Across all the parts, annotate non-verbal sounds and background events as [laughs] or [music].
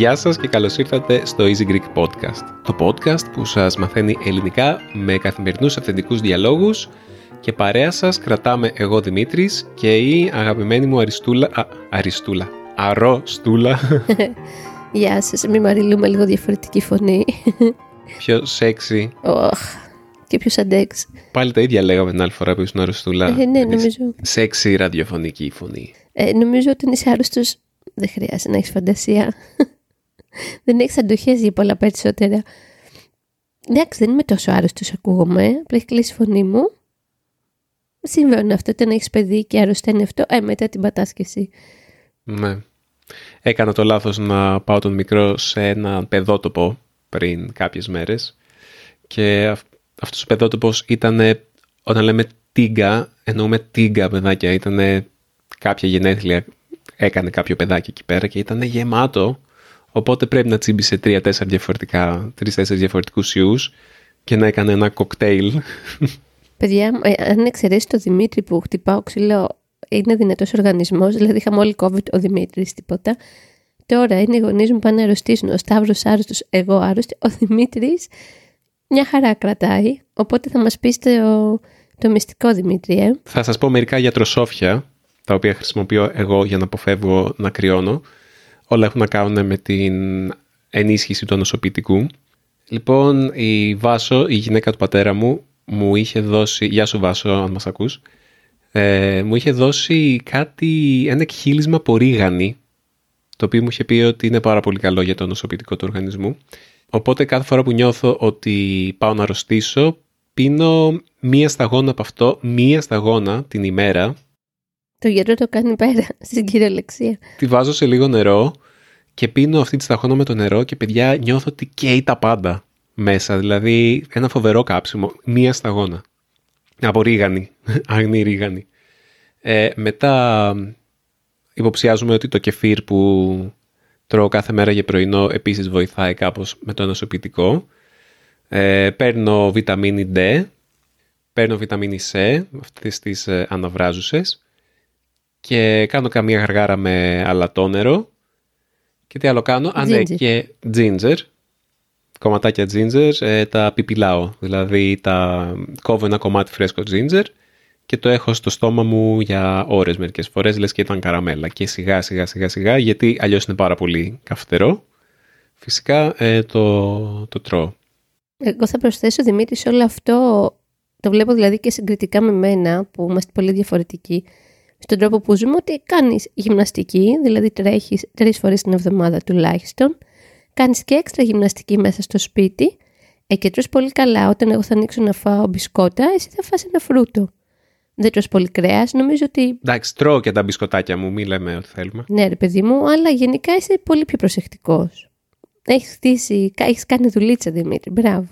Γεια σας και καλώς ήρθατε στο Easy Greek Podcast. Το podcast που σας μαθαίνει ελληνικά με καθημερινούς αυθεντικούς διαλόγους και παρέα σας κρατάμε εγώ Δημήτρης και η αγαπημένη μου Αριστούλα... Α, Αριστούλα. Αρώ Στούλα. Γεια σας, μη μαριλούμε λίγο διαφορετική φωνή. Πιο σεξι. Oh, και ποιος αντέξει. Πάλι τα ίδια λέγαμε την άλλη φορά που ήσουν Αριστούλα. Ε, ναι, νομίζω. Σεξι ραδιοφωνική φωνή. Ε, νομίζω ότι είσαι άρρωστος δεν χρειάζεται να έχεις φαντασία. [laughs] δεν έχεις αντοχές για πολλά περισσότερα. Εντάξει, δεν είμαι τόσο άρρωστος, ακούγομαι. Απλά έχει κλείσει η φωνή μου. Συμβαίνει αυτό όταν έχεις παιδί και αρρωσταίνει αυτό. Ε, μετά την πατάσκηση. Ναι. Έκανα το λάθος να πάω τον μικρό σε ένα παιδότοπο πριν κάποιες μέρες και αυ- αυτός ο παιδότοπος ήταν, όταν λέμε τίγκα, εννοούμε τίγκα παιδάκια, ήταν κάποια γενέθλια, έκανε κάποιο παιδάκι εκεί πέρα και ήταν γεμάτο, οπότε πρέπει να τσίμπησε τρία-τέσσερα διαφορετικά, τρεις-τέσσερις διαφορετικούς ιούς και να έκανε ένα κοκτέιλ. Παιδιά, ε, αν εξαιρέσει το Δημήτρη που χτυπάω ξύλο, είναι δυνατός οργανισμός. Δηλαδή, είχαμε όλοι COVID, ο Δημήτρης τίποτα. Τώρα είναι οι γονείς μου πάνε να αρρωστήσουν. Ο Σταύρος άρρωστος, εγώ άρρωστη. Ο Δημήτρης μια χαρά κρατάει. Οπότε θα μας πει το, το μυστικό Δημήτρη, ε. Θα σας πω μερικά γιατροσόφια, τα οποία χρησιμοποιώ εγώ για να αποφεύγω να κρυώνω. Όλα έχουν να κάνουν με την ενίσχυση του νοσοποιητικού. Λοιπόν, η Βάσο, η γυναίκα του πατέρα μου, μου είχε δώσει... Γεια σου Βάσο, αν μας ακούς. Ε, μου είχε δώσει κάτι, ένα εκχύλισμα από ρίγανη, το οποίο μου είχε πει ότι είναι πάρα πολύ καλό για το νοσοποιητικό του οργανισμού. Οπότε κάθε φορά που νιώθω ότι πάω να αρρωστήσω, πίνω μία σταγόνα από αυτό, μία σταγόνα την ημέρα, Το γιατρό το κάνει πέρα [laughs] στην κυριολεξία. τη βάζω σε λίγο νερό και πίνω αυτή τη σταγόνα με το νερό και παιδιά νιώθω ότι καίει τα πάντα μέσα. Δηλαδή ένα φοβερό κάψιμο, μία σταγόνα. Από ρίγανη, άγνη [laughs] ρίγανη. Ε, μετά υποψιάζουμε ότι το κεφίρ που τρώω κάθε μέρα για πρωινό επίσης βοηθάει κάπως με το νοσοποιητικό. Ε, παίρνω βιταμίνη D, παίρνω βιταμίνη C, αυτές τις ε, αναβράζουσες και κάνω καμία γαργάρα με αλατόνερο και τι άλλο κάνω, Α, ναι, Ginger. και ginger, κομματάκια ginger, ε, τα πιπιλάω, δηλαδή τα κόβω ένα κομμάτι φρέσκο ginger και το έχω στο στόμα μου για ώρες μερικές φορές, λες και ήταν καραμέλα και σιγά σιγά σιγά σιγά γιατί αλλιώς είναι πάρα πολύ καυτερό. Φυσικά ε, το, το τρώω. Εγώ θα προσθέσω, Δημήτρη, σε όλο αυτό, το βλέπω δηλαδή και συγκριτικά με μένα, που είμαστε πολύ διαφορετικοί, στον τρόπο που ζούμε, ότι κάνεις γυμναστική, δηλαδή τρέχεις τρεις φορές την εβδομάδα τουλάχιστον, κάνεις και έξτρα γυμναστική μέσα στο σπίτι, ε, και τρως πολύ καλά. Όταν εγώ θα ανοίξω να φάω μπισκότα, εσύ θα φας ένα φρούτο. Δεν τρως πολύ κρέας, νομίζω ότι Εντάξει, τρώω και τα μπισκοτάκια μου, μη λέμε ότι θέλουμε. ναι, ρε παιδί μου, αλλά γενικά είσαι πολύ πιο προσεκτικός. Έχεις χτίσει, έχεις κάνει δουλίτσα Δημήτρη. Μπράβο.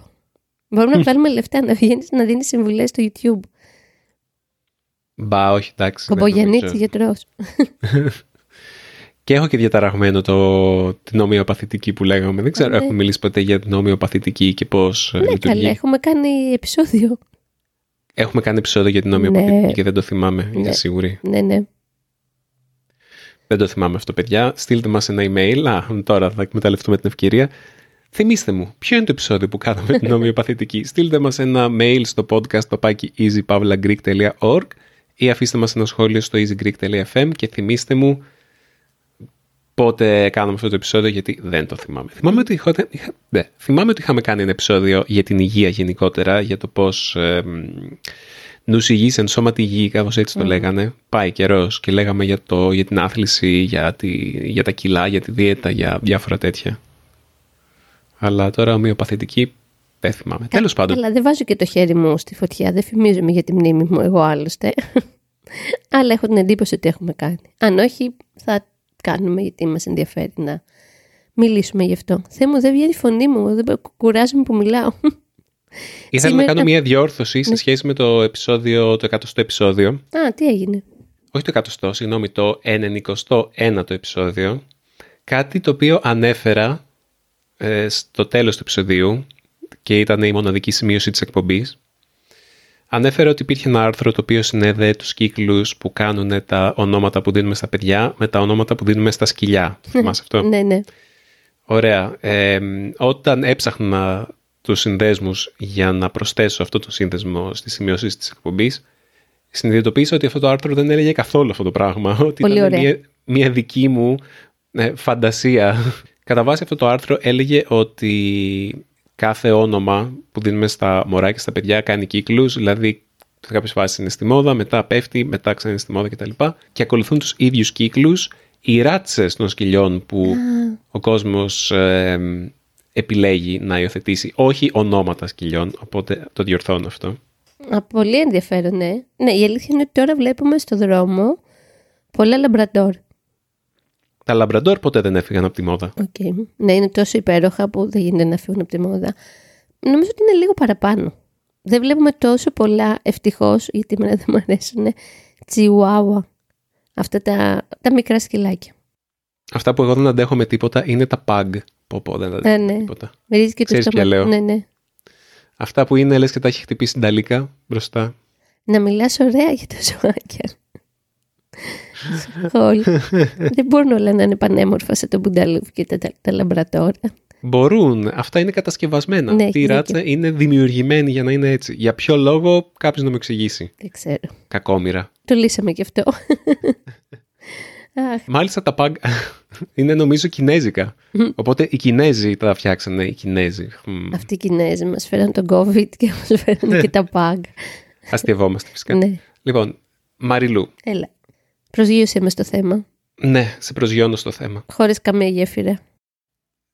Μπορούμε να βγάλουμε λεφτά να βγαίνεις να δίνεις συμβουλές στο YouTube. Μπα, όχι, εντάξει. δεν Κομπογιανίτη νομίζω. γιατρό. Και έχω και διαταραγμένο το, την ομοιοπαθητική που λέγαμε. Δεν ξέρω, Ναι. έχουμε μιλήσει ποτέ για την ομοιοπαθητική και πώς ναι, λειτουργεί; καλά, έχουμε κάνει επεισόδιο. Έχουμε κάνει επεισόδιο για την ομοιοπαθητική Ναι. και δεν το θυμάμαι, Ναι. για σίγουρη. Ναι, ναι. Δεν το θυμάμαι αυτό, παιδιά. Στείλτε μας ένα email. Α, τώρα θα εκμεταλλευτούμε την ευκαιρία. Θυμήστε μου, ποιο είναι το επεισόδιο που κάναμε την ομοιοπαθητική. [laughs] Στείλτε μας ένα mail στο podcast παπάκι easypavlagreek.org ή αφήστε μας ένα σχόλιο στο easygreek.fm και θυμήστε μου πότε κάναμε αυτό το επεισόδιο γιατί δεν το θυμάμαι. Θυμάμαι ότι, είχα, είχα- ναι, θυμάμαι ότι είχαμε κάνει ένα επεισόδιο για την υγεία γενικότερα, για το πώς ε, μ, νους υγιής, εν σώματι υγιή, κάπως έτσι το λέγανε. Πάει καιρός και λέγαμε για, το, για την άθληση, για, τη, για τα κιλά, για τη δίαιτα, για διάφορα τέτοια. Αλλά τώρα ομοιοπαθητική δεν θυμάμαι. Τέλος πάντων. Αλλά δεν βάζω και το χέρι μου στη φωτιά. Δεν φημίζομαι για τη μνήμη μου, εγώ άλλωστε. [laughs] Αλλά έχω την εντύπωση ότι έχουμε κάνει. Αν όχι, θα κάνουμε γιατί μας ενδιαφέρει να μιλήσουμε γι' αυτό. Θεέ μου, δεν βγαίνει η φωνή μου. Δεν κουράζομαι που μιλάω. [laughs] Ήθελα Σήμερα- να κάνω μια διόρθωση σε σχέση με το επεισόδιο, το εκατοστό επεισόδιο. Α, τι έγινε. όχι το εκατοστό, συγγνώμη, το 91ο επεισόδιο, κάτι το οποίο ανέφερα ε, στο τέλος του επεισοδίου και ήταν η μοναδική σημείωση της εκπομπής. Ανέφερε ότι υπήρχε ένα άρθρο το οποίο συνέδεε τους κύκλους που κάνουν τα ονόματα που δίνουμε στα παιδιά με τα ονόματα που δίνουμε στα σκυλιά. Θυμάσαι αυτό; ναι, ναι. Ωραία. Ε, όταν έψαχνα τους συνδέσμους για να προσθέσω αυτό το σύνδεσμο στις σημειώσεις της εκπομπής, συνειδητοποίησα ότι αυτό το άρθρο δεν έλεγε καθόλου αυτό το πράγμα. [laughs] Ότι Πολύ ήταν ωραία. μια, μια δική μου ε, φαντασία. Κατά βάση αυτό το άρθρο έλεγε ότι κάθε όνομα που δίνουμε στα μωρά και στα παιδιά κάνει κύκλους, δηλαδή σε κάποιες φάσεις είναι στη μόδα, μετά πέφτει, μετά ξανά είναι στη μόδα κτλ. Και ακολουθούν τους ίδιους κύκλους οι ράτσες των σκυλιών που ο κόσμος ε, επιλέγει να υιοθετήσει, όχι ονόματα σκυλιών, οπότε το διορθώνω αυτό. Α, πολύ ενδιαφέρον, ναι. Ναι, η αλήθεια είναι ότι τώρα βλέπουμε στο δρόμο πολλά λαμπραντόρ. Τα λαμπραντόρ ποτέ δεν έφυγαν από τη μόδα. Οκ. Ναι, είναι τόσο υπέροχα που δεν γίνεται να φύγουν από τη μόδα. Νομίζω ότι είναι λίγο παραπάνω. Δεν βλέπουμε τόσο πολλά, ευτυχώς, γιατί εμένα δεν μου αρέσουν, τσιουάουα. Αυτά τα, τα μικρά σκυλάκια. Αυτά που εγώ δεν αντέχω με τίποτα είναι τα pug. Πω πω, δεν αντέχω Ε, ναι. με τίποτα. Μυρίζει και το Ξέρεις στόμα. ποια λέω. Ναι, ναι. Αυτά που είναι λες και τα έχει χτυπήσει νταλίκα μπροστά. Να μιλάς ωραία για τα ζωάκια. Σχόλ. δεν μπορούν όλα να είναι πανέμορφα σαν το μπουνταλούφ και τα, τα, τα λαμπρατόρα. Μπορούν. Αυτά είναι κατασκευασμένα. Ναι, Αυτή η έχεις ράτσα είναι δημιουργημένη για να είναι έτσι. Για ποιο λόγο κάποιος να μου εξηγήσει. Δεν ξέρω. Κακόμοιρα. Το λύσαμε κι αυτό. [laughs] Αχ, Μάλιστα τα pug [laughs] είναι νομίζω κινέζικα. Οπότε οι Κινέζοι τα φτιάξανε. Οι Κινέζοι. Μμμ. αυτοί οι Κινέζοι μας φέραν τον COVID και μας φέραν και τα pug. Αστειευόμαστε φυσικά. ναι, Λοιπόν, Μαριλού. έλα. Προσγείωσέ μες στο θέμα. Ναι, σε προσγειώνω στο θέμα. Χωρίς καμία γέφυρα.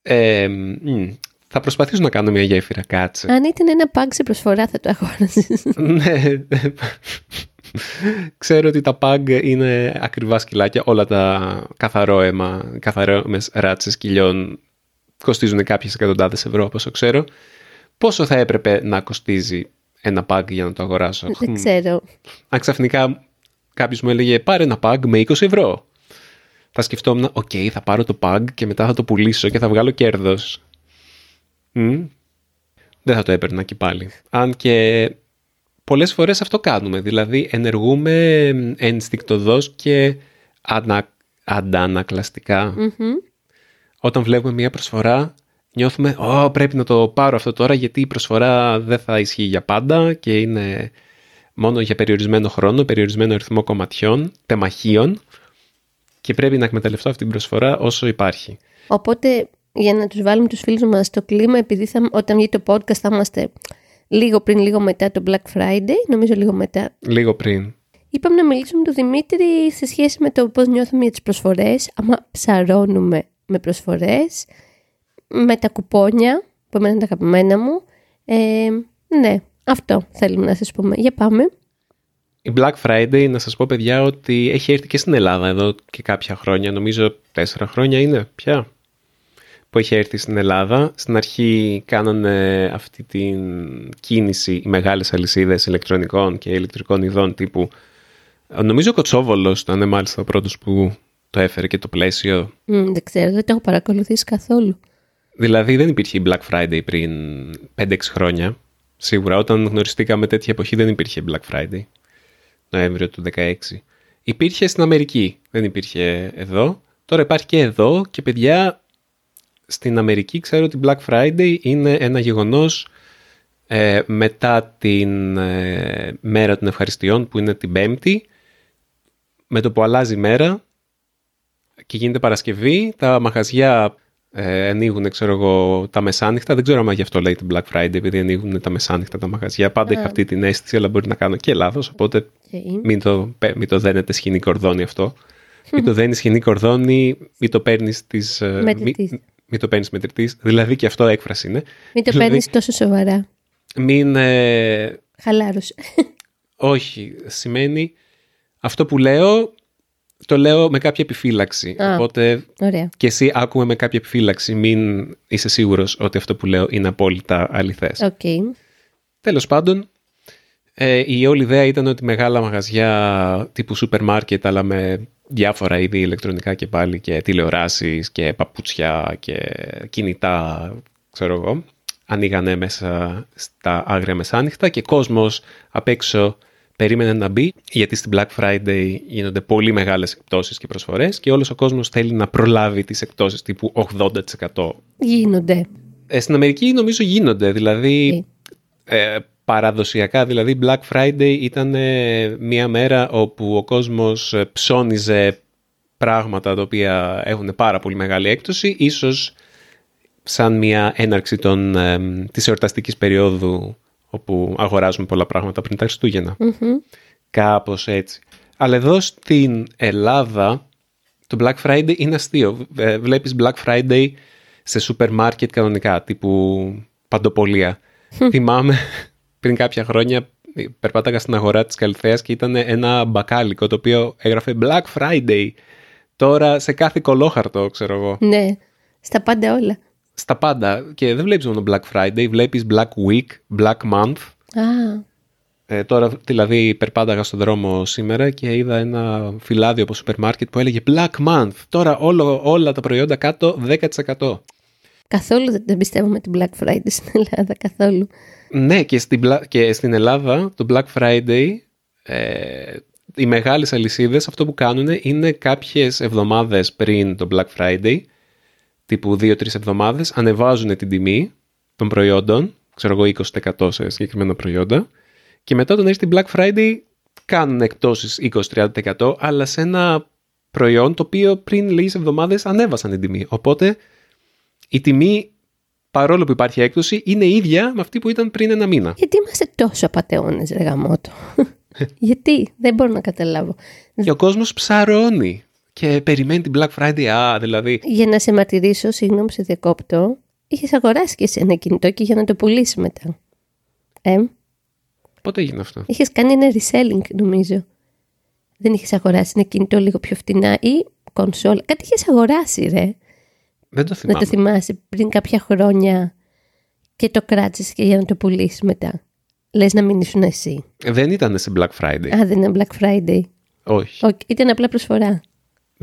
Ε, μ, θα προσπαθήσω να κάνω μια γέφυρα. Κάτσε. Αν ήταν ένα pug σε προσφορά θα το αγόραζες. [laughs] ναι. Ξέρω ότι τα pug είναι ακριβά σκυλάκια. Όλα τα καθαρό αίμα, καθαρόμες ράτσες σκυλιών κοστίζουν κάποιες εκατοντάδες ευρώ, όπως ξέρω. Πόσο θα έπρεπε να κοστίζει ένα pug για να το αγοράσω; δεν Χμ. ξέρω. Αν ξαφνικά κάποιος μου έλεγε πάρε ένα pug με 20 ευρώ. Θα σκεφτόμουν, οκ, θα πάρω το pug και μετά θα το πουλήσω και θα βγάλω κέρδος. Μμ. Δεν θα το έπαιρνα και πάλι. Αν και πολλές φορές αυτό κάνουμε. Δηλαδή ενεργούμε ενστικτοδός και ανα... αντανακλαστικά. Μμμ. Όταν βλέπουμε μια προσφορά νιώθουμε «Ω, πρέπει να το πάρω αυτό τώρα γιατί η προσφορά δεν θα ισχύει για πάντα και είναι μόνο για περιορισμένο χρόνο, περιορισμένο αριθμό κομματιών, τεμαχίων και πρέπει να εκμεταλλευτώ αυτή την προσφορά όσο υπάρχει». Οπότε για να τους βάλουμε τους φίλους μας στο κλίμα, επειδή θα, όταν βγει το podcast θα είμαστε λίγο πριν, λίγο μετά το Black Friday, νομίζω λίγο μετά. Λίγο πριν. Είπαμε να μιλήσουμε με τον Δημήτρη σε σχέση με το πώς νιώθουμε για τις προσφορές, άμα ψαρώνουμε με προσφορές, με τα κουπόνια, που εμένα είναι τα αγαπημένα μου. Ε, ναι, αυτό θέλουμε να σας πούμε. Για πάμε. Η Black Friday, να σας πω παιδιά, ότι έχει έρθει και στην Ελλάδα εδώ και κάποια χρόνια, νομίζω τέσσερα χρόνια είναι πια, που έχει έρθει στην Ελλάδα. Στην αρχή κάνανε αυτή την κίνηση οι μεγάλες αλυσίδες ηλεκτρονικών και ηλεκτρικών ειδών τύπου, νομίζω ο Κοτσόβολος ήταν μάλιστα ο πρώτος που το έφερε και το πλαίσιο. Μ, δεν ξέρω, δεν το έχω παρακολουθήσει καθόλου. Δηλαδή δεν υπήρχε η Black Friday πριν 5-6 χρόνια. Σίγουρα όταν γνωριστήκαμε τέτοια εποχή δεν υπήρχε Black Friday. Νοέμβριο του 16. Υπήρχε στην Αμερική, δεν υπήρχε εδώ. Τώρα υπάρχει και εδώ και παιδιά στην Αμερική ξέρω ότι Black Friday είναι ένα γεγονός ε, μετά την ε, μέρα των ευχαριστειών που είναι την Πέμπτη. Με το που αλλάζει η μέρα και γίνεται Παρασκευή, τα μαγαζιά ε, ανοίγουν, ξέρω εγώ, τα μεσάνυχτα. Δεν ξέρω αν γι' αυτό λέει την Black Friday, επειδή ανοίγουν τα μεσάνυχτα τα μαγαζιά. Πάντα είχα αυτή την αίσθηση, αλλά μπορεί να κάνω και λάθος. Οπότε Okay. μην το, πε- μην το δένετε σχοινή κορδόνι αυτό. μην το δένεις σχοινί κορδόνι, μην το παίρνεις τοις. Μετρητοίς. μην, μην το παίρνεις μετρητοίς. Δηλαδή και αυτό έκφραση είναι. Μην το Δηλαδή- παίρνεις τόσο σοβαρά. Μην. ε, Χαλάρωσε. όχι, σημαίνει αυτό που λέω, το λέω με κάποια επιφύλαξη. Α. Οπότε Ωραία. και εσύ άκου με με κάποια επιφύλαξη. Μην είσαι σίγουρος ότι αυτό που λέω είναι απόλυτα αληθές. Οκ. Τέλος πάντων, Ε, η όλη ιδέα ήταν ότι μεγάλα μαγαζιά τύπου σούπερ μάρκετ αλλά με διάφορα είδη ηλεκτρονικά και πάλι και τηλεοράσεις και παπούτσια και κινητά, ξέρω εγώ, ανοίγανε μέσα στα άγρια μεσάνυχτα και κόσμος απ' έξω περίμενε να μπει γιατί στην Black Friday γίνονται πολύ μεγάλες εκπτώσεις και προσφορές και όλος ο κόσμος θέλει να προλάβει τις εκπτώσεις τύπου 80%. Γίνονται. Ε, στην Αμερική νομίζω γίνονται, δηλαδή ε, παραδοσιακά, δηλαδή Black Friday ήταν ε, μια μέρα όπου ο κόσμος ε, ψώνιζε πράγματα τα οποία έχουν πάρα πολύ μεγάλη έκπτωση, ίσως σαν μια έναρξη των, ε, της εορταστικής περίοδου όπου αγοράζουμε πολλά πράγματα πριν τα χριστουγεννα Κάπως έτσι. Αλλά εδώ στην Ελλάδα το Black Friday είναι αστείο. Βλέπεις Black Friday σε σούπερ μάρκετ κανονικά, τύπου παντοπολία. Θυμάμαι [laughs] πριν κάποια χρόνια περπάταγα στην αγορά της Καλυθέας και ήταν ένα μπακάλικο το οποίο έγραφε Black Friday. Τώρα σε κάθε κολόχαρτο, ξέρω εγώ. Ναι, στα πάντα όλα. Στα πάντα. Και δεν βλέπεις μόνο Black Friday, βλέπεις Black Week, Black Month. Α. Ε, τώρα δηλαδή περπάταγα στον δρόμο σήμερα και είδα ένα φυλάδιο από σούπερ μάρκετ που έλεγε Black Month. Τώρα όλο, όλα τα προϊόντα κάτω 10%. Καθόλου δεν πιστεύουμε την Black Friday στην Ελλάδα, καθόλου. Ναι, και στην, και στην Ελλάδα το Black Friday, ε, οι μεγάλες αλυσίδες αυτό που κάνουν είναι κάποιες εβδομάδες πριν το Black Friday, τύπου 2-3 εβδομάδες, ανεβάζουν την τιμή των προϊόντων, ξέρω εγώ 20% σε συγκεκριμένα προϊόντα, και μετά όταν έρθει την Black Friday κάνουν εκτόσεις 20-30%, αλλά σε ένα προϊόν το οποίο πριν λίγες εβδομάδες ανέβασαν την τιμή. Οπότε η τιμή παρόλο που υπάρχει έκπτωση, είναι ίδια με αυτή που ήταν πριν ένα μήνα. Γιατί είμαστε τόσο απαταιώνες, ρε γαμότο. [laughs] Γιατί, δεν μπορώ να καταλάβω. Και ο κόσμος ψαρώνει και περιμένει την Black Friday, α, δηλαδή. Για να σε μαρτυρήσω, συγγνώμη σε διακόπτω, είχες αγοράσει και σε ένα κινητό και για να το πουλήσεις μετά. Ε, Πότε έγινε αυτό; είχες κάνει ένα reselling νομίζω. Δεν είχες αγοράσει ένα κινητό λίγο πιο φτηνά ή κονσόλα. Κάτι είχες αγοράσει, ρε. Δεν το θυμάμαι. Να το θυμάσαι πριν κάποια χρόνια και το κράτησες και για να το πουλήσεις μετά. Λες να μην ήσουν εσύ. Δεν ήταν σε Black Friday. Α, δεν είναι Black Friday. Όχι. Όχι, ήταν απλά προσφορά.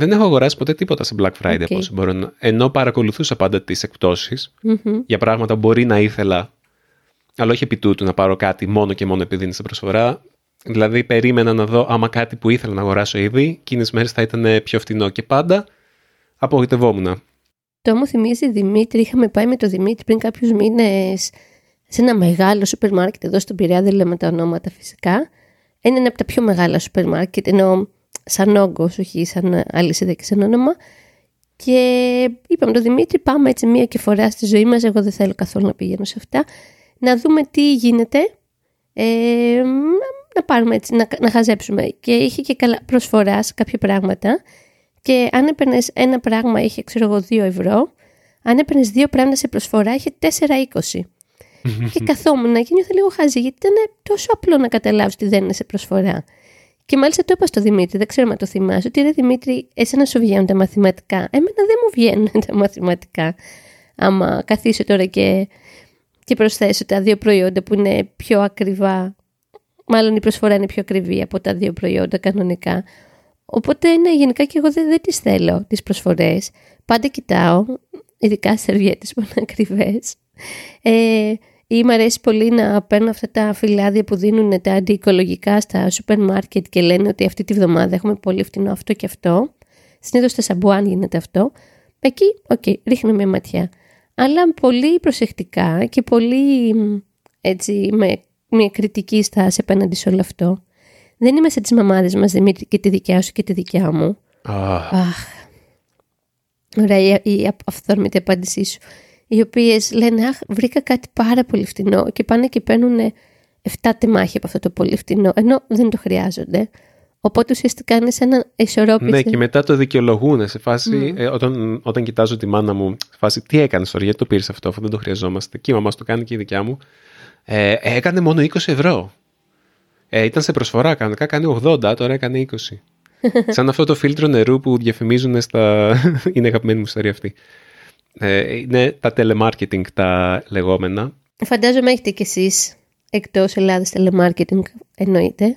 Δεν έχω αγοράσει ποτέ τίποτα σε Black Friday Οκ. από όσο μπορώ να... Ενώ παρακολουθούσα πάντα τις εκπτώσεις Μμμ. για πράγματα που μπορεί να ήθελα, αλλά όχι επί τούτου να πάρω κάτι μόνο και μόνο επειδή είναι σε προσφορά. Δηλαδή περίμενα να δω άμα κάτι που ήθελα να αγοράσω ήδη, εκείνες μέρες θα ήταν πιο φτηνό και πάντα απογοητευόμουν. Το μου θυμίζει Δημήτρη, είχαμε πάει με το Δημήτρη πριν κάποιους μήνες σε ένα μεγάλο σούπερ μάρκετ εδώ στον Πειραιά, δεν λέμε τα ονόματα φυσικά. Είναι ένα από τα πιο μεγάλα σούπερ μάρκετ, ενώ σαν όγκος, όχι σαν αλυσίδα και σαν όνομα. Και είπαμε το Δημήτρη, πάμε έτσι μία και φορά στη ζωή μας, εγώ δεν θέλω καθόλου να πηγαίνω σε αυτά, να δούμε τι γίνεται, ε, να πάρουμε έτσι, να, να χαζέψουμε. Και είχε και καλά προσφορά σε κάποια πράγματα και αν έπαιρνες ένα πράγμα είχε, ξέρω εγώ, 2 ευρώ, αν έπαιρνες δύο πράγματα σε προσφορά είχε 4,20. [laughs] και καθόμουν και νιώθω λίγο χαζή, γιατί ήταν τόσο απλό να καταλάβεις ότι δεν είναι σε προσφορά. Και μάλιστα το είπα στο Δημήτρη, δεν ξέρω αν το θυμάσαι, ότι ρε Δημήτρη, εσένα σου βγαίνουν τα μαθηματικά. Εμένα δεν μου βγαίνουν τα μαθηματικά. Άμα καθίσω τώρα και, και προσθέσω τα δύο προϊόντα που είναι πιο ακριβά, μάλλον η προσφορά είναι πιο ακριβή από τα δύο προϊόντα κανονικά. Οπότε, ναι, γενικά και εγώ δεν, δεν τις θέλω, τις προσφορές. Πάντα κοιτάω, ειδικά σερβιέτες που είναι ακριβές. Ε, ή μου αρέσει πολύ να παίρνω αυτά τα φυλάδια που δίνουν τα αντιοικολογικά στα σούπερ μάρκετ και λένε ότι αυτή τη βδομάδα έχουμε πολύ φτηνό αυτό και αυτό. Συνήθως στα σαμπουάν γίνεται αυτό. Εκεί, οκ, ρίχνω μια ματιά. Αλλά πολύ προσεκτικά και πολύ μ, έτσι με μια κριτική στάση απέναντι σε όλο αυτό. Δεν είμαι σαν τις μαμάδες μας, Δημήτρη, και τη δικιά σου και τη δικιά μου. Αχ, Αχ. Ωραία, η, η αυθόρμητη απάντησή σου. Οι οποίες λένε, Αχ, βρήκα κάτι πάρα πολύ φτηνό και πάνε και παίρνουν 7 τεμάχια από αυτό το πολύ φτηνό, ενώ δεν το χρειάζονται. Οπότε ουσιαστικά είναι σε ένα ισορρόπηση. Ναι, και μετά το δικαιολογούν σε φάση, ε, όταν, όταν κοιτάζω τη μάνα μου, σε φάση, τι έκανε τώρα, γιατί το πήρες αυτό, αφού δεν το χρειαζόμαστε. Και η μαμά το κάνει και η δικιά μου. Ε, έκανε μόνο 20 ευρώ. Ε, ήταν σε προσφορά, κανονικά κάνει 80, τώρα έκανε 20. [laughs] Σαν αυτό το φίλτρο νερού που διαφημίζουν στα. [laughs] είναι αγαπημένη μου ιστορία αυτή. Ε, είναι τα telemarketing τα λεγόμενα. Φαντάζομαι έχετε κι εσείς εκτός Ελλάδας telemarketing εννοείται.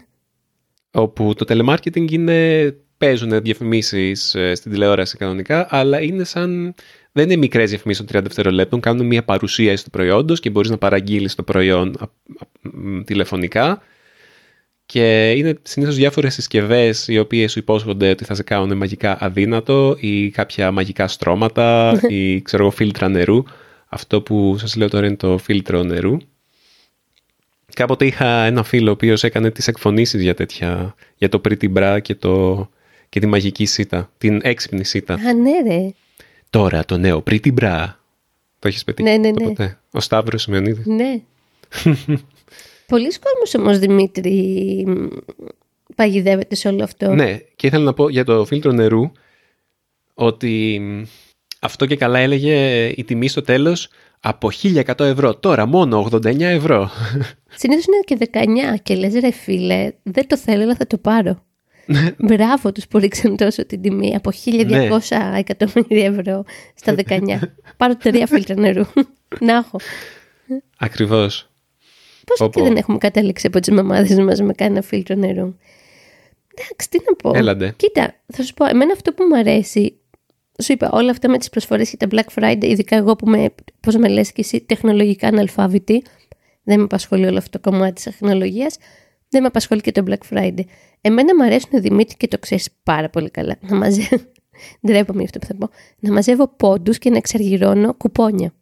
Όπου το telemarketing είναι, παίζουν διαφημίσεις ε, στην τηλεόραση κανονικά, αλλά είναι σαν, δεν είναι μικρές διαφημίσεις των 30 δευτερολέπτων, κάνουν μια παρουσίαση του προϊόντος και μπορείς να παραγγείλεις το προϊόν τηλεφωνικά και είναι συνήθως διάφορες συσκευές οι οποίες σου υπόσχονται ότι θα σε κάνουν μαγικά αδύνατο ή κάποια μαγικά στρώματα [laughs] ή ξέρω εγώ φίλτρα νερού. Αυτό που σας λέω τώρα είναι το φίλτρο νερού. Κάποτε είχα ένα φίλο ο οποίος έκανε τις εκφωνήσεις για τέτοια, για το Pretty Bra και, το, και τη μαγική σίτα, την έξυπνη σίτα. Α, ναι ρε. Τώρα το νέο Pretty Bra. Το έχεις πετύχει ναι, ναι, ναι. ποτέ; Ο Σταύρος Σημειονίδης. Ναι. [laughs] Πολλοί κόσμος όμως, Δημήτρη, παγιδεύεται σε όλο αυτό. Ναι, και ήθελα να πω για το φίλτρο νερού ότι αυτό και καλά έλεγε η τιμή στο τέλος από 1100 ευρώ. Τώρα μόνο 89 ευρώ. [laughs] Συνήθως είναι και 19 και λες ρε φίλε, δεν το θέλω αλλά θα το πάρω. Μπράβο τους που ρίξαν τόσο την τιμή από 1200 ναι. εκατομμύρια ευρώ στα 19. [laughs] Πάρω τρία φίλτρα νερού. [laughs] Να έχω. Ακριβώς. Πώς και δεν έχουμε κατέληξει από τις μαμάδε μας με κανένα φίλτρο νερού; Εντάξει, τι να πω. Έλαντε. Κοίτα, θα σου πω, εμένα αυτό που μου αρέσει. Σου είπα, όλα αυτά με τις προσφορές και τα Black Friday, ειδικά εγώ που με, πώς με λες και εσύ, τεχνολογικά αναλφάβητη, δεν με απασχολεί όλο αυτό το κομμάτι της τεχνολογίας, δεν με απασχολεί και το Black Friday. Εμένα μου αρέσουν Δημήτρη και το ξέρεις πάρα πολύ καλά. Να μαζεύω. [laughs] Ντρέπομαι αυτό που θα πω. Να μαζεύω πόντους και να εξαργυρώνω κουπόνια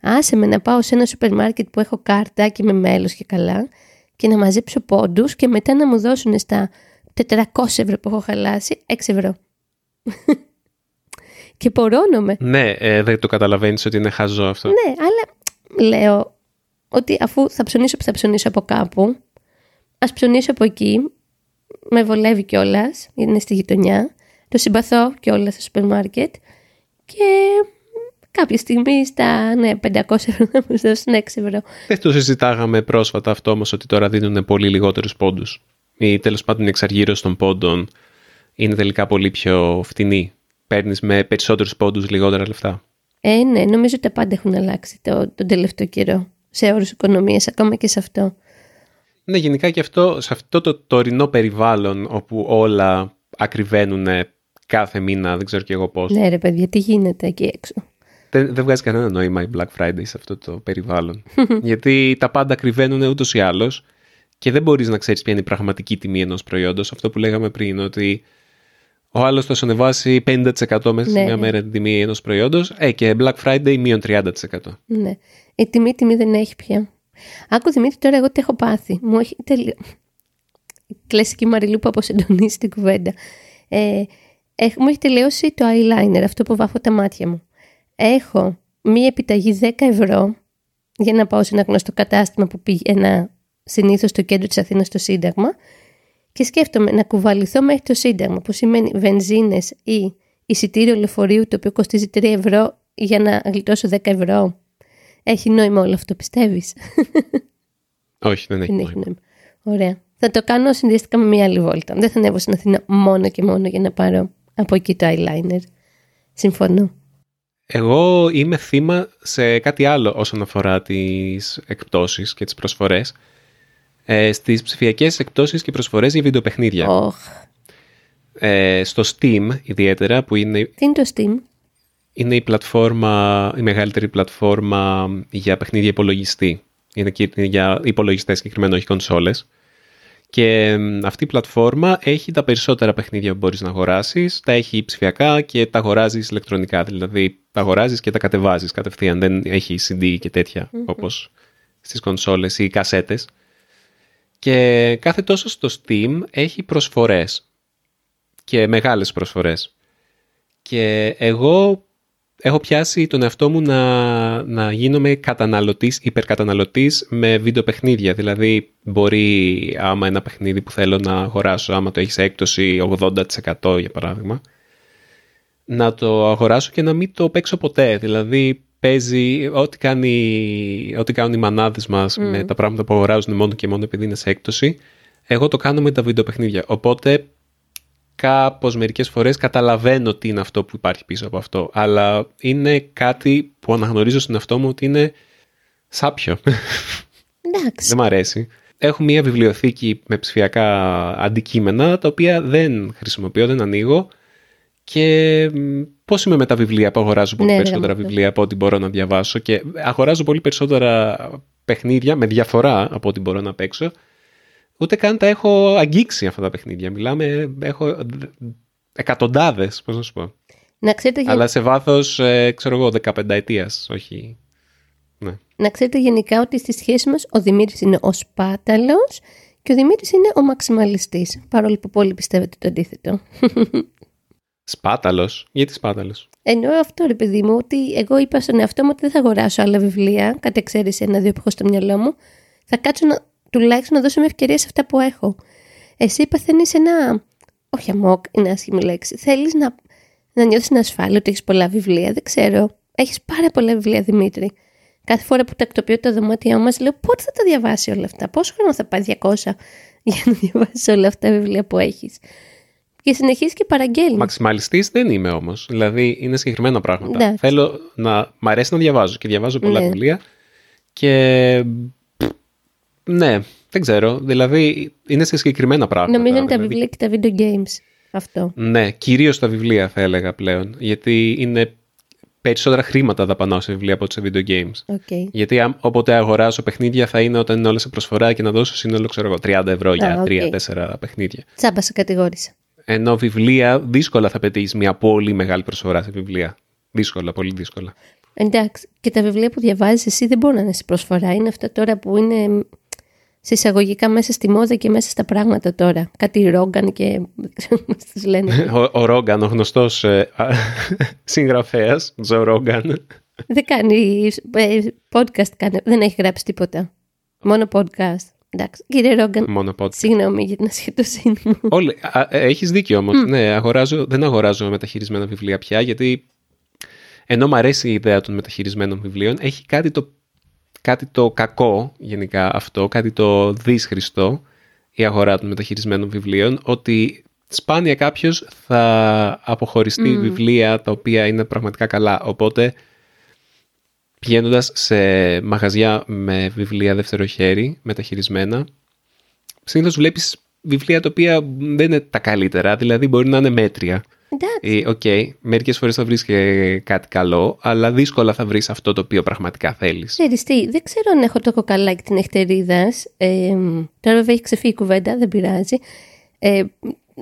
άσε με να πάω σε ένα σούπερ μάρκετ που έχω κάρτα και με μέλος και καλά και να μαζέψω πόντους και μετά να μου δώσουν στα 400 ευρώ που έχω χαλάσει 6 ευρώ. [laughs] και πορώνομαι. Ναι, ε, δεν το καταλαβαίνεις ότι είναι χαζό αυτό. Ναι, αλλά λέω ότι αφού θα ψωνίσω που θα ψωνίσω από κάπου, ας ψωνίσω από εκεί, με βολεύει κιόλας, είναι στη γειτονιά, το συμπαθώ κιόλας στο σούπερ μάρκετ και κάποια στιγμή στα ναι, 500 ευρώ να μου δώσουν 6 ευρώ. Δεν το συζητάγαμε πρόσφατα αυτό όμως ότι τώρα δίνουν πολύ λιγότερους πόντους. Ή τέλος πάντων η εξαργύρωση των πόντων είναι τελικά πολύ πιο φτηνή. Παίρνεις με περισσότερους πόντους λιγότερα λεφτά. Ε, ναι, νομίζω ότι τα πάντα έχουν αλλάξει το, τον τελευταίο καιρό. Σε όρους οικονομίας, ακόμα και σε αυτό. Ναι, γενικά και αυτό, σε αυτό το τωρινό περιβάλλον όπου όλα ακριβένουν κάθε μήνα, δεν ξέρω και εγώ πώς. Ναι, ρε παιδιά, τι γίνεται εκεί έξω δεν, δεν βγάζει κανένα νόημα η Black Friday σε αυτό το περιβάλλον. [laughs] Γιατί τα πάντα κρυβαίνουν ούτως ή άλλως και δεν μπορείς να ξέρεις ποια είναι η πραγματική τιμή ενός προϊόντος. Αυτό που λέγαμε πριν, ότι ο άλλος θα σου ανεβάσει 50% μέσα σε ναι, μια ναι. μέρα την τιμή ενός προϊόντος. Ε, και Black Friday μείον 30%. Ναι. Η τιμή, τιμή δεν έχει πια. Άκου Δημήτρη, τώρα εγώ τι έχω πάθει. Μου έχει τελειώσει. Κλασική Μαριλού που αποσυντονίσει την κουβέντα. Ε, μου έχει τελειώσει το eyeliner, αυτό που βάφω τα μάτια μου έχω μία επιταγή 10 ευρώ για να πάω σε ένα γνωστό κατάστημα που πήγαινα συνήθως στο κέντρο της Αθήνας στο Σύνταγμα και σκέφτομαι να κουβαληθώ μέχρι το Σύνταγμα που σημαίνει βενζίνες ή εισιτήριο λεωφορείου το οποίο κοστίζει 3 ευρώ για να γλιτώσω 10 ευρώ. Έχει νόημα όλο αυτό, πιστεύεις; Όχι, δεν έχει, νόημα. νόημα. Ωραία. Θα το κάνω συνδυαστικά με μια άλλη βόλτα. Δεν θα ανέβω στην Αθήνα μόνο και μόνο για να πάρω από εκεί το eyeliner. Συμφωνώ. Εγώ είμαι θύμα σε κάτι άλλο όσον αφορά τις εκπτώσεις και τις προσφορές. Ε, στις ψηφιακές εκπτώσεις και προσφορές για βιντεοπαιχνίδια. Oh. Ε, στο Steam ιδιαίτερα που είναι... Τι είναι το Steam? Είναι η πλατφόρμα, η μεγαλύτερη πλατφόρμα για παιχνίδια υπολογιστή. Είναι και για υπολογιστές συγκεκριμένα, όχι κονσόλες. Και αυτή η πλατφόρμα έχει τα περισσότερα παιχνίδια που μπορείς να αγοράσεις, τα έχει ψηφιακά και τα αγοράζεις ηλεκτρονικά, δηλαδή τα αγοράζεις και τα κατεβάζεις κατευθείαν, δεν έχει CD και τέτοια mm-hmm. όπως στις κονσόλες ή κασέτες. Και κάθε τόσο στο Steam έχει προσφορές και μεγάλες προσφορές. Και εγώ έχω πιάσει τον εαυτό μου να, να γίνομαι καταναλωτής, υπερκαταναλωτής με βίντεο παιχνίδια. Δηλαδή μπορεί άμα ένα παιχνίδι που θέλω να αγοράσω, άμα το έχεις σε έκπτωση 80% για παράδειγμα, να το αγοράσω και να μην το παίξω ποτέ. Δηλαδή παίζει ό,τι, κάνει, ό,τι κάνουν οι μανάδες μας με τα πράγματα που αγοράζουν μόνο και μόνο επειδή είναι σε έκπτωση. Εγώ το κάνω με τα βίντεο παιχνίδια. Οπότε κάπως μερικές φορές καταλαβαίνω τι είναι αυτό που υπάρχει πίσω από αυτό. Αλλά είναι κάτι που αναγνωρίζω στον εαυτό μου ότι είναι σάπιο. Εντάξει. Δεν μ' αρέσει. Έχω μια βιβλιοθήκη με ψηφιακά αντικείμενα, τα οποία δεν χρησιμοποιώ, δεν ανοίγω. Και πώς είμαι με τα βιβλία που αγοράζω πολύ Ναι, ρε, περισσότερα γαμώτο. βιβλία από ό,τι μπορώ να διαβάσω. Και αγοράζω πολύ περισσότερα παιχνίδια με διαφορά από ό,τι μπορώ να παίξω. Ούτε καν τα έχω αγγίξει αυτά τα παιχνίδια. Μιλάμε, έχω εκατοντάδες, πώς να σου πω. Να ξέρετε, γεν- Αλλά σε βάθος, ξέρω εγώ, 15 ετίας, όχι. Ναι. να ξέρετε γενικά ότι στη σχέση μας ο Δημήτρης είναι ο σπάταλος και ο Δημήτρης είναι ο μαξιμαλιστής. Παρόλο που πολλοί πιστεύετε το αντίθετο. Σπάταλος; Γιατί σπάταλος; Εννοώ αυτό ρε παιδί μου, ότι εγώ είπα στον εαυτό μου ότι δεν θα αγοράσω άλλα βιβλία, κατ' εξαίρεση ένα-δύο που έχω στο μυαλό μου. Θα κάτσω να, τουλάχιστον να δώσω μια ευκαιρία σε αυτά που έχω. Εσύ παθαίνει ένα. Όχι αμόκ, είναι άσχημη λέξη. Θέλεις να, να νιώθεις την ασφάλεια ότι έχεις πολλά βιβλία. Δεν ξέρω. Έχεις πάρα πολλά βιβλία, Δημήτρη. Κάθε φορά που τακτοποιώ το δωμάτιό μας, λέω πότε θα τα διαβάσει όλα αυτά; Πόσο χρόνο θα πάει 200 [laughs] για να διαβάσει όλα αυτά τα βιβλία που έχεις; Και συνεχίζει και παραγγέλνεις. Μαξιμαλιστής δεν είμαι όμως. Δηλαδή είναι συγκεκριμένα πράγματα. Εντάξει. Θέλω να. Μ' αρέσει να διαβάζω και διαβάζω πολλά Ναι. βιβλία. Και. Ναι, δεν ξέρω. Δηλαδή είναι σε συγκεκριμένα πράγματα. Νομίζω είναι τα δηλαδή. βιβλία και τα video games. Αυτό. Ναι, κυρίως τα βιβλία θα έλεγα πλέον. Γιατί είναι περισσότερα χρήματα δαπανάω σε βιβλία από ότι σε video games. Okay. Γιατί αν, όποτε αγοράσω παιχνίδια θα είναι όταν είναι όλα σε προσφορά και να δώσω σύνολο ξέρω εγώ, 30 ευρώ για Α, οκ. 3-4 παιχνίδια. Τσάμπα σε κατηγόρησα. Ενώ βιβλία δύσκολα θα πετύχεις μια πολύ μεγάλη προσφορά σε βιβλία. Δύσκολα, πολύ δύσκολα. Εντάξει. Και τα βιβλία που διαβάζεις εσύ δεν μπορούν να είναι σε προσφορά. Είναι αυτά τώρα που είναι σε εισαγωγικά μέσα στη μόδα και μέσα στα πράγματα τώρα. Κάτι ρόγκαν και δεν ξέρω πώς τις λένε. [laughs] Ο, ο Ρόγκαν, ο γνωστός ε, [laughs] συγγραφέας, Τζο Ρόγκαν. δεν κάνει ε, podcast, κάνει, δεν έχει γράψει τίποτα. Μόνο podcast. Εντάξει. Κύριε Ρόγκαν, Μόνο podcast. συγγνώμη για την ασχετοσύνη μου. [laughs] Όλοι, α, ε, έχεις δίκιο όμως. Ναι, αγοράζω, δεν αγοράζω μεταχειρισμένα βιβλία πια, γιατί ενώ μου αρέσει η ιδέα των μεταχειρισμένων βιβλίων, έχει κάτι το, κάτι το κακό γενικά αυτό, κάτι το δύσχριστο η αγορά των μεταχειρισμένων βιβλίων, ότι σπάνια κάποιος θα αποχωριστεί βιβλία τα οποία είναι πραγματικά καλά. Οπότε πηγαίνοντας σε μαγαζιά με βιβλία δεύτερο χέρι, μεταχειρισμένα, συνήθως βλέπεις βιβλία τα οποία δεν είναι τα καλύτερα, δηλαδή μπορεί να είναι μέτρια. Εντάξει. Ε, Οκ, μερικές φορές θα βρεις και κάτι καλό, αλλά δύσκολα θα βρεις αυτό το οποίο πραγματικά θέλεις. Ξέρεις τι, δεν ξέρω αν έχω το κοκαλάκι της νυχτερίδας. Ε, τώρα βέβαια έχει ξεφύγει η κουβέντα, δεν πειράζει. Ε,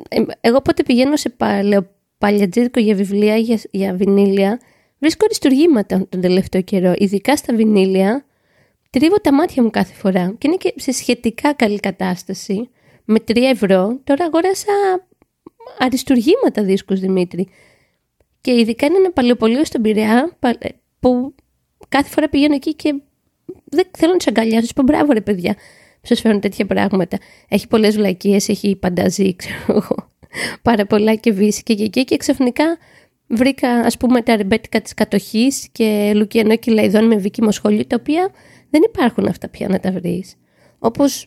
ε, εγώ πότε πηγαίνω σε παλαιο, παλιατζίδικο για βιβλία, για, για βινίλια, βρίσκω αριστουργήματα τον τελευταίο καιρό. Ειδικά στα βινίλια, τρίβω τα μάτια μου κάθε φορά. Και είναι και σε σχετικά καλή κατάσταση. Με 3 ευρώ, τώρα αγόρασα αριστουργήματα δίσκους, Δημήτρη. Και ειδικά είναι ένα παλαιοπολείο στον Πειραιά πα- ε, που κάθε φορά πηγαίνω εκεί και δεν θέλω να τους αγκαλιάσω. Τους πω μπράβο ρε παιδιά που σας φέρουν τέτοια πράγματα. Έχει πολλές βλακίες, έχει πανταζή, [laughs] ξέρω εγώ. Πάρα πολλά και βύση και εκεί. Και ξαφνικά βρήκα ας πούμε τα ρεμπέτικα της κατοχής και Λουκιανό και Λαϊδόν με βίκυμο σχολείο, τα οποία δεν υπάρχουν αυτά πια να τα βρεις. Όπως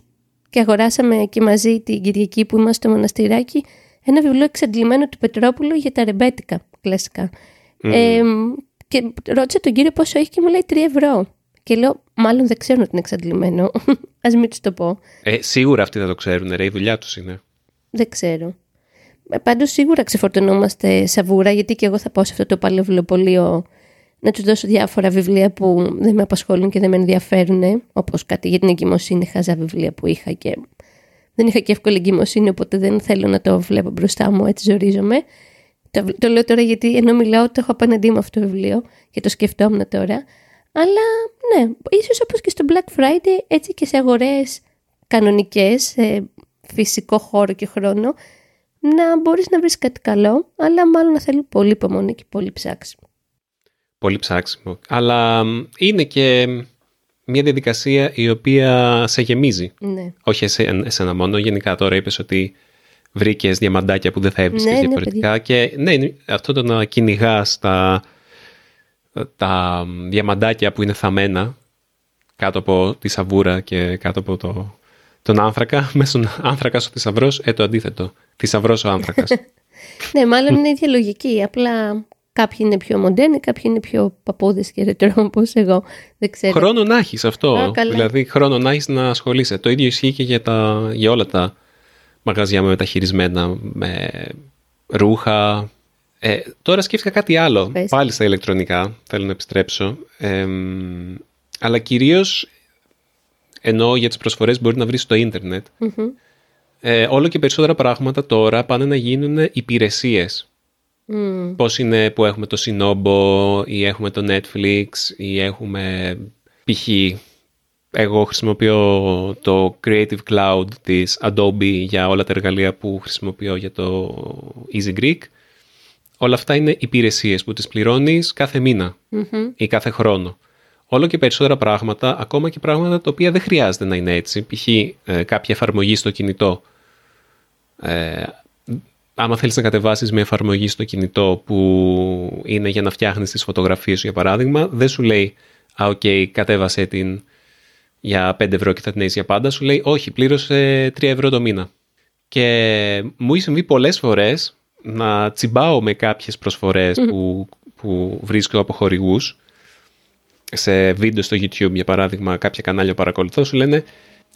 και αγοράσαμε και μαζί την Κυριακή που είμαστε στο μοναστηράκι ένα βιβλίο εξαντλημένο του Πετρόπουλου για τα ρεμπέτικα κλασικά. Ε, και ρώτησα τον κύριο πόσο έχει και μου λέει 3 ευρώ. Και λέω, μάλλον δεν ξέρουν ότι είναι εξαντλημένο. [laughs] Α μην τους το πω. Ε, σίγουρα αυτοί θα το ξέρουν, ρε, η δουλειά τους είναι. Δεν ξέρω. Πάντως σίγουρα ξεφορτωνόμαστε σαβούρα, γιατί και εγώ θα πάω σε αυτό το παλαιοβιλοπολείο να τους δώσω διάφορα βιβλία που δεν με απασχολούν και δεν με ενδιαφέρουν. Όπως κάτι για την εγκυμοσύνη, χαζά βιβλία που είχα και δεν είχα και εύκολη εγκυμοσύνη, οπότε δεν θέλω να το βλέπω μπροστά μου, έτσι ζορίζομαι. Το, το λέω τώρα γιατί ενώ μιλάω, το έχω απέναντί μου αυτό το βιβλίο και το σκεφτόμουν τώρα. Αλλά ναι, ίσως όπως και στο Black Friday, έτσι και σε αγορές κανονικές, σε φυσικό χώρο και χρόνο, να μπορείς να βρεις κάτι καλό, αλλά μάλλον να θέλει πολύ υπομονή και πολύ ψάξιμο. Πολύ ψάξιμο. Αλλά μ, είναι και μια διαδικασία η οποία σε γεμίζει. Ναι. Όχι εσέ- εσένα μόνο, γενικά τώρα είπες ότι βρήκες διαμαντάκια που δεν θα έβρισκες Ναι, ναι, διαφορετικά και ναι, είναι αυτό το να κυνηγά τα, τα διαμαντάκια που είναι θαμμένα κάτω από τη σαβούρα και κάτω από το, τον άνθρακα, [laughs] μέσα στον άνθρακας ο θησαυρός, ε, το αντίθετο. Θησαυρός ο άνθρακας. [laughs] ναι, μάλλον είναι η ίδια λογική. Απλά Κάποιοι είναι πιο μοντέρνοι, κάποιοι είναι πιο παππούδες και ρετρό, όπως εγώ. Δεν ξέρω. Χρόνο να έχεις αυτό. Α, καλά. δηλαδή, χρόνο να έχεις να ασχολείσαι. Το ίδιο ισχύει και για, τα, για όλα τα μαγαζιά με μεταχειρισμένα, με ρούχα. Ε, τώρα σκέφτηκα κάτι άλλο. Πες. Πάλι στα ηλεκτρονικά. Θέλω να επιστρέψω. Ε, αλλά κυρίως ενώ για τις προσφορές μπορεί να βρεις στο ίντερνετ. Μμμ. Ε, όλο και περισσότερα πράγματα τώρα πάνε να γίνουν υπηρεσίες. Μμ. Πώς είναι που έχουμε το Sinobo ή έχουμε το Netflix ή έχουμε π.χ. Εγώ χρησιμοποιώ το Creative Cloud της Adobe για όλα τα εργαλεία που χρησιμοποιώ για το Easy Greek. Όλα αυτά είναι υπηρεσίες που τις πληρώνεις κάθε μήνα Μμμ. ή κάθε χρόνο. Όλο και περισσότερα πράγματα, ακόμα και πράγματα τα οποία δεν χρειάζεται να είναι έτσι. Π.χ. ε, κάποια εφαρμογή στο κινητό. Ε, άμα θέλεις να κατεβάσεις μια εφαρμογή στο κινητό που είναι για να φτιάχνεις τις φωτογραφίες σου, για παράδειγμα, δεν σου λέει «Α, οκ, κατέβασέ την για 5 ευρώ και θα την έχεις για πάντα». Σου λέει «Όχι, πλήρωσε 3 ευρώ το μήνα». Και μου έχει συμβεί πολλές φορές να τσιμπάω με κάποιες προσφορές που, που βρίσκω από χορηγούς σε βίντεο στο YouTube, για παράδειγμα, κάποια κανάλια που παρακολουθώ, σου λένε,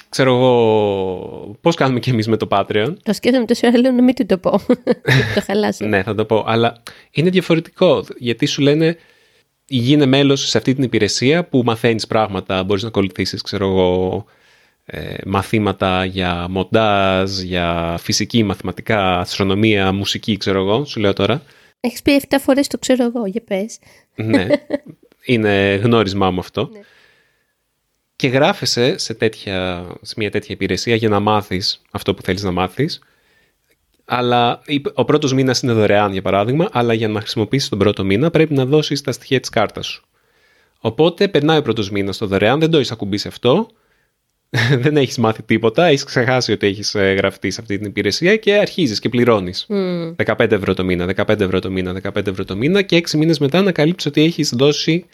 ξέρω εγώ, πώς κάνουμε κι εμείς με το Patreon. Το σκέφτομαι τόσο ώρα, λέω να μην του το πω. [laughs] το χαλάσω. ναι, θα το πω, αλλά είναι διαφορετικό, γιατί σου λένε, γίνε μέλος σε αυτή την υπηρεσία που μαθαίνεις πράγματα, μπορείς να ακολουθήσεις, ξέρω εγώ, ε, μαθήματα για μοντάζ, για φυσική, μαθηματικά, αστρονομία, μουσική, ξέρω εγώ, σου λέω τώρα. Έχεις πει 7 φορές το ξέρω εγώ, για πες. ναι, [laughs] είναι γνώρισμά μου αυτό. Ναι. Και γράφεσαι σε, τέτοια, σε μια τέτοια υπηρεσία για να μάθεις αυτό που θέλεις να μάθεις. Αλλά η- ο πρώτος μήνας είναι δωρεάν, για παράδειγμα, αλλά για να χρησιμοποιήσεις τον πρώτο μήνα πρέπει να δώσεις τα στοιχεία της κάρτας σου. Οπότε περνάει ο πρώτος μήνας στο δωρεάν, δεν το έχεις ακουμπήσει αυτό, [laughs] δεν έχεις μάθει τίποτα, έχεις ξεχάσει ότι έχεις ε, γραφτείς σε αυτή την υπηρεσία και αρχίζεις και πληρώνεις. Μμ. 15 ευρώ το μήνα, 15 ευρώ το μήνα, 15 ευρώ το μήνα και 6 μήνες μετά ανακαλύψεις ότι έχεις δώσει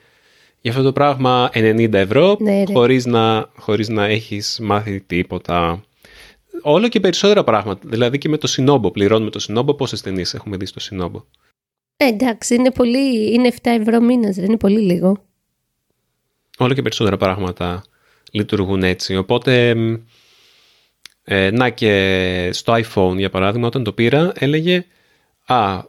για αυτό το πράγμα 90 ευρώ Ναι, ρε. χωρίς, να, χωρίς να έχεις μάθει τίποτα. Όλο και περισσότερα πράγματα. Δηλαδή και με το Sinobo. Πληρώνουμε το Sinobo. Πόσες ταινίες έχουμε δει στο Sinobo. Ε, εντάξει, είναι πολύ, είναι 7 ευρώ μήνας, δεν είναι πολύ λίγο. Όλο και περισσότερα πράγματα λειτουργούν έτσι. Οπότε, μ, ε, να και στο iPhone για παράδειγμα, όταν το πήρα, έλεγε «Α,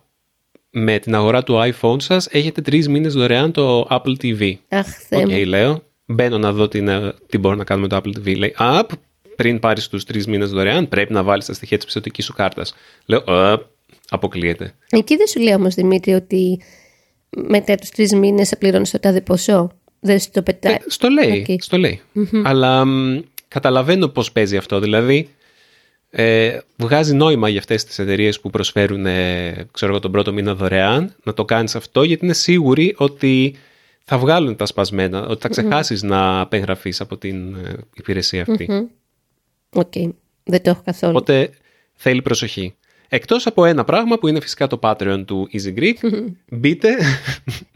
με την αγορά του iPhone σας έχετε τρεις μήνες δωρεάν το Apple TV». Αχ, Θεέ Οκ, μου. λέω. Μπαίνω να δω τι, να- τι μπορώ να κάνω με το Apple TV. Λέει, «Α, π- πριν πάρεις τους τρεις μήνες δωρεάν, πρέπει να βάλεις τα στοιχεία της πιστωτικής σου κάρτας». Λέω, «Α, αποκλείεται». Εκεί δεν σου λέει όμως, Δημήτρη, ότι μετά τους τρεις μήνες θα πληρώνεις το τάδε ποσό; Δεν σου το πετάει. Ε, στο λέει, Οκ. στο λέει. Αλλά μ, καταλαβαίνω πώς παίζει αυτό. Δηλαδή, ε, βγάζει νόημα για αυτές τις εταιρείες που προσφέρουν ε, ξέρω εγώ, τον πρώτο μήνα δωρεάν να το κάνεις αυτό γιατί είναι σίγουροι ότι θα βγάλουν τα σπασμένα, ότι θα ξεχάσεις να απεγγραφείς από την ε, υπηρεσία αυτή. Μμμ. Οκ, δεν το έχω καθόλου. Οπότε θέλει προσοχή. Εκτός από ένα πράγμα που είναι φυσικά το Patreon του Easy Greek, μπείτε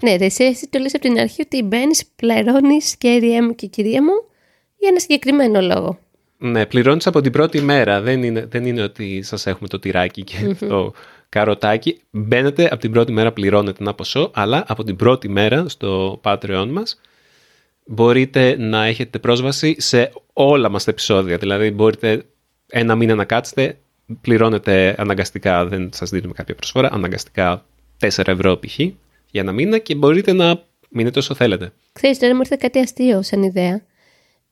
Ναι, ρε, εσύ, εσύ το λες από την αρχή ότι μπαίνεις, πληρώνεις κύριέ μου και κυρία μου για ένα συγκεκριμένο λόγο. Ναι, πληρώνεις από την πρώτη μέρα. Δεν είναι, δεν είναι ότι σας έχουμε το τυράκι και το καροτάκι. Μπαίνετε από την πρώτη μέρα, πληρώνετε ένα ποσό, αλλά από την πρώτη μέρα στο Patreon μας μπορείτε να έχετε πρόσβαση σε όλα μας τα επεισόδια. Δηλαδή μπορείτε ένα μήνα να κάτσετε, πληρώνετε αναγκαστικά, δεν σας δίνουμε κάποια προσφορά, αναγκαστικά 4 ευρώ π.χ. για ένα μήνα και μπορείτε να μείνετε όσο θέλετε. Ξέρεις, τώρα μου ήρθε κάτι αστείο σαν ιδέα.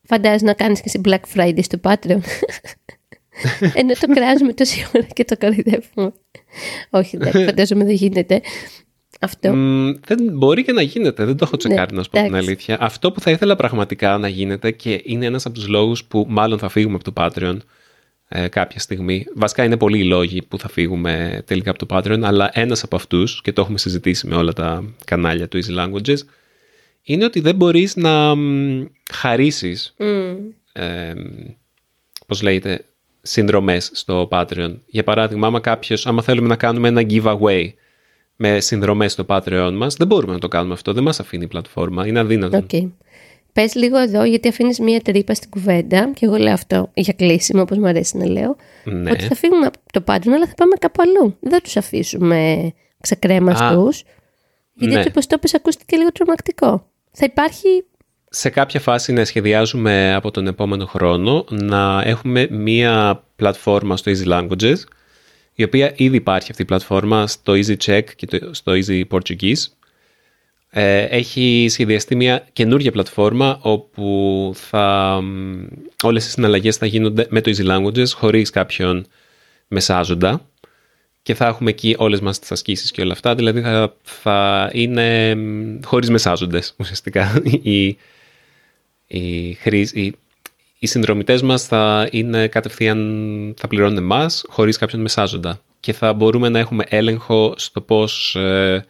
Φαντάζεσαι να κάνεις και σε Black Friday στο Patreon. [laughs] Ενώ το κράζουμε τόση ώρα και το κορυδεύουμε. Όχι, εντάξει, [laughs] φαντάζομαι δεν γίνεται. Αυτό. Μ, δεν μπορεί και να γίνεται, δεν το έχω τσεκάρει να σου πω την εντάξει. αλήθεια. Αυτό που θα ήθελα πραγματικά να γίνεται και είναι ένας από τους λόγους που μάλλον θα φύγουμε από το Patreon ε, κάποια στιγμή. Βασικά είναι πολλοί οι λόγοι που θα φύγουμε τελικά από το Patreon, αλλά ένας από αυτούς, και το έχουμε συζητήσει με όλα τα κανάλια του Easy Languages, είναι ότι δεν μπορείς να μ, χαρίσεις Μμ. ε, πώς λέγεται, συνδρομές στο Patreon. Για παράδειγμα, άμα κάποιος, άμα θέλουμε να κάνουμε ένα giveaway με συνδρομές στο Patreon μας, δεν μπορούμε να το κάνουμε αυτό, δεν μας αφήνει η πλατφόρμα, είναι αδύνατο. Οκ. Πες λίγο εδώ, γιατί αφήνεις μία τρύπα στην κουβέντα, και εγώ λέω αυτό για κλείσιμο, όπως μου αρέσει να λέω, Ναι. ότι θα φύγουμε από το Patreon, αλλά θα πάμε κάπου αλλού. Δεν θα τους αφήσουμε ξεκρέμαστους. Γιατί Ναι. έτσι όπως το είπες ακούστηκε λίγο τρομακτικό. Θα υπάρχει... σε κάποια φάση να σχεδιάζουμε από τον επόμενο χρόνο να έχουμε μία πλατφόρμα στο Easy Languages η οποία ήδη υπάρχει αυτή η πλατφόρμα στο Easy Czech και το- στο Easy Portuguese. Ε, έχει σχεδιαστεί μια καινούργια πλατφόρμα όπου θα, μ, όλες οι συναλλαγές θα γίνονται με το Easy Languages χωρίς κάποιον μεσάζοντα και θα έχουμε εκεί όλες μας τις ασκήσεις και όλα αυτά, δηλαδή θα, θα είναι μ, χωρίς μεσάζοντες [laughs] ουσιαστικά οι, οι, χρήσ- οι, οι συνδρομητές μας θα είναι κατευθείαν, θα πληρώνουν εμάς χωρίς κάποιον μεσάζοντα. Και θα μπορούμε να έχουμε έλεγχο στο πώς ε,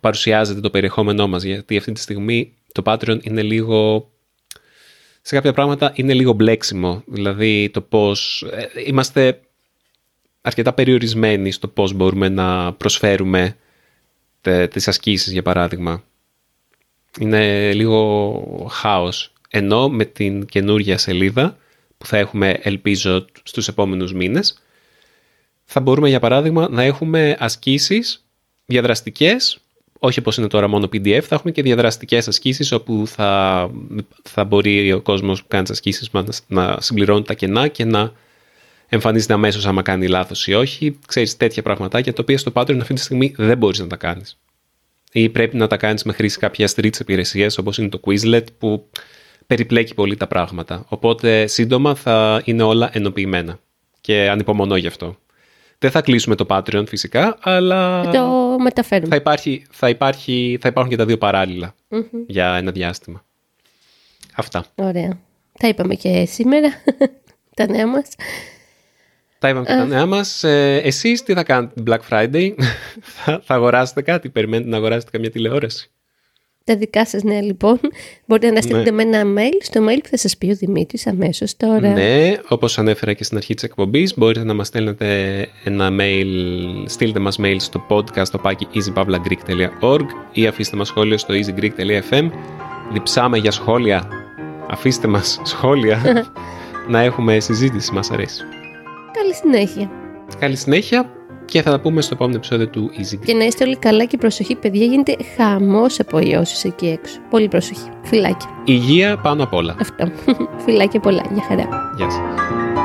παρουσιάζεται το περιεχόμενό μας. Γιατί αυτή τη στιγμή το Patreon είναι λίγο σε κάποια πράγματα είναι λίγο μπλέξιμο. Δηλαδή το πώς ε, είμαστε αρκετά περιορισμένοι στο πώς μπορούμε να προσφέρουμε τε, τις ασκήσεις για παράδειγμα είναι λίγο χάος ενώ με την καινούργια σελίδα που θα έχουμε ελπίζω στους επόμενους μήνες θα μπορούμε για παράδειγμα να έχουμε ασκήσεις διαδραστικές όχι όπως είναι τώρα μόνο PDF, θα έχουμε και διαδραστικές ασκήσεις όπου θα, θα μπορεί ο κόσμος που κάνει τις ασκήσεις μας να συμπληρώνει τα κενά και να εμφανίζεται αμέσως άμα κάνει λάθος ή όχι. Ξέρεις τέτοια πραγματάκια τα οποία στο Patreon αυτή τη στιγμή δεν μπορείς να τα κάνεις. Ή πρέπει να τα κάνεις με χρήση κάποια τρίτης υπηρεσίας όπως είναι το Quizlet που περιπλέκει πολύ τα πράγματα. Οπότε σύντομα θα είναι όλα ενοποιημένα και ανυπομονώ γι' αυτό. Δεν θα κλείσουμε το Patreon φυσικά, αλλά Θα το μεταφέρουμε. θα, υπάρχει, θα, υπάρχει, θα υπάρχουν και τα δύο παράλληλα για ένα διάστημα. Αυτά. Ωραία. Τα είπαμε και σήμερα, [laughs] τα νέα μας. Τα είπαμε και τα νέα μας. Ε, εσείς τι θα κάνετε την Black Friday, [laughs] θα, θα αγοράσετε κάτι, περιμένετε να αγοράσετε καμιά τηλεόραση; Τα δικά σας νέα λοιπόν. Μπορείτε να στείλετε με ένα mail στο mail που θα σας πει ο Δημήτρης αμέσως τώρα. Ναι, όπως ανέφερα και στην αρχή της εκπομπής, μπορείτε να μας στέλνετε ένα mail, στείλτε μας mail στο podcast στο πάκι easypavlagreek.org ή αφήστε μας σχόλιο στο easygreek.fm. Διψάμε για σχόλια. Αφήστε μας σχόλια [laughs] να έχουμε συζήτηση, μας αρέσει. Καλή συνέχεια. Καλή συνέχεια και θα τα πούμε στο επόμενο επεισόδιο του Easy Greek. Και να είστε όλοι καλά και προσοχή παιδιά γίνεται χαμός από ιώσεις εκεί έξω. Πολύ προσοχή. Φιλάκια. Υγεία πάνω απ' όλα. Αυτό. [laughs] Φιλάκια πολλά. Για χαρά. Γεια σας.